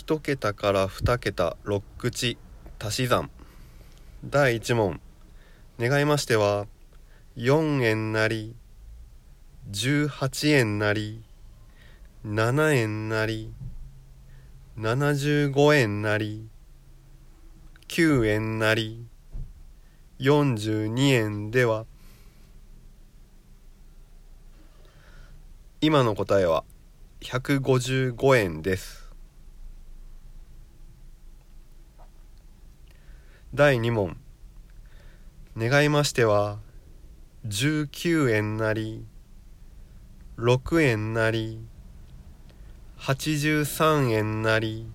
1桁から2桁6口足し算。第1問。願いましては4円なり18円なり7円なり75円なり9円なり42円では今の答えは155円です。第2問。願いましては19円なり6円なり83円なり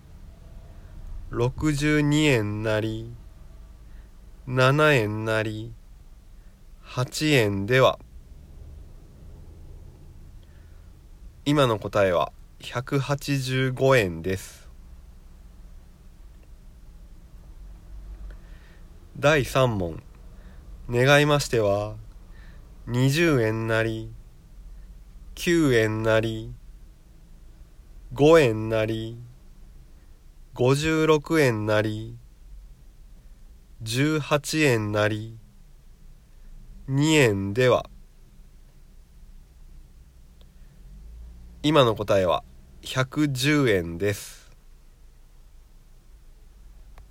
62円なり7円なり8円では。今の答えは185円です。第3問。願いましては20円なり9円なり5円なり56円なり18円なり2円では。今の答えは110円です。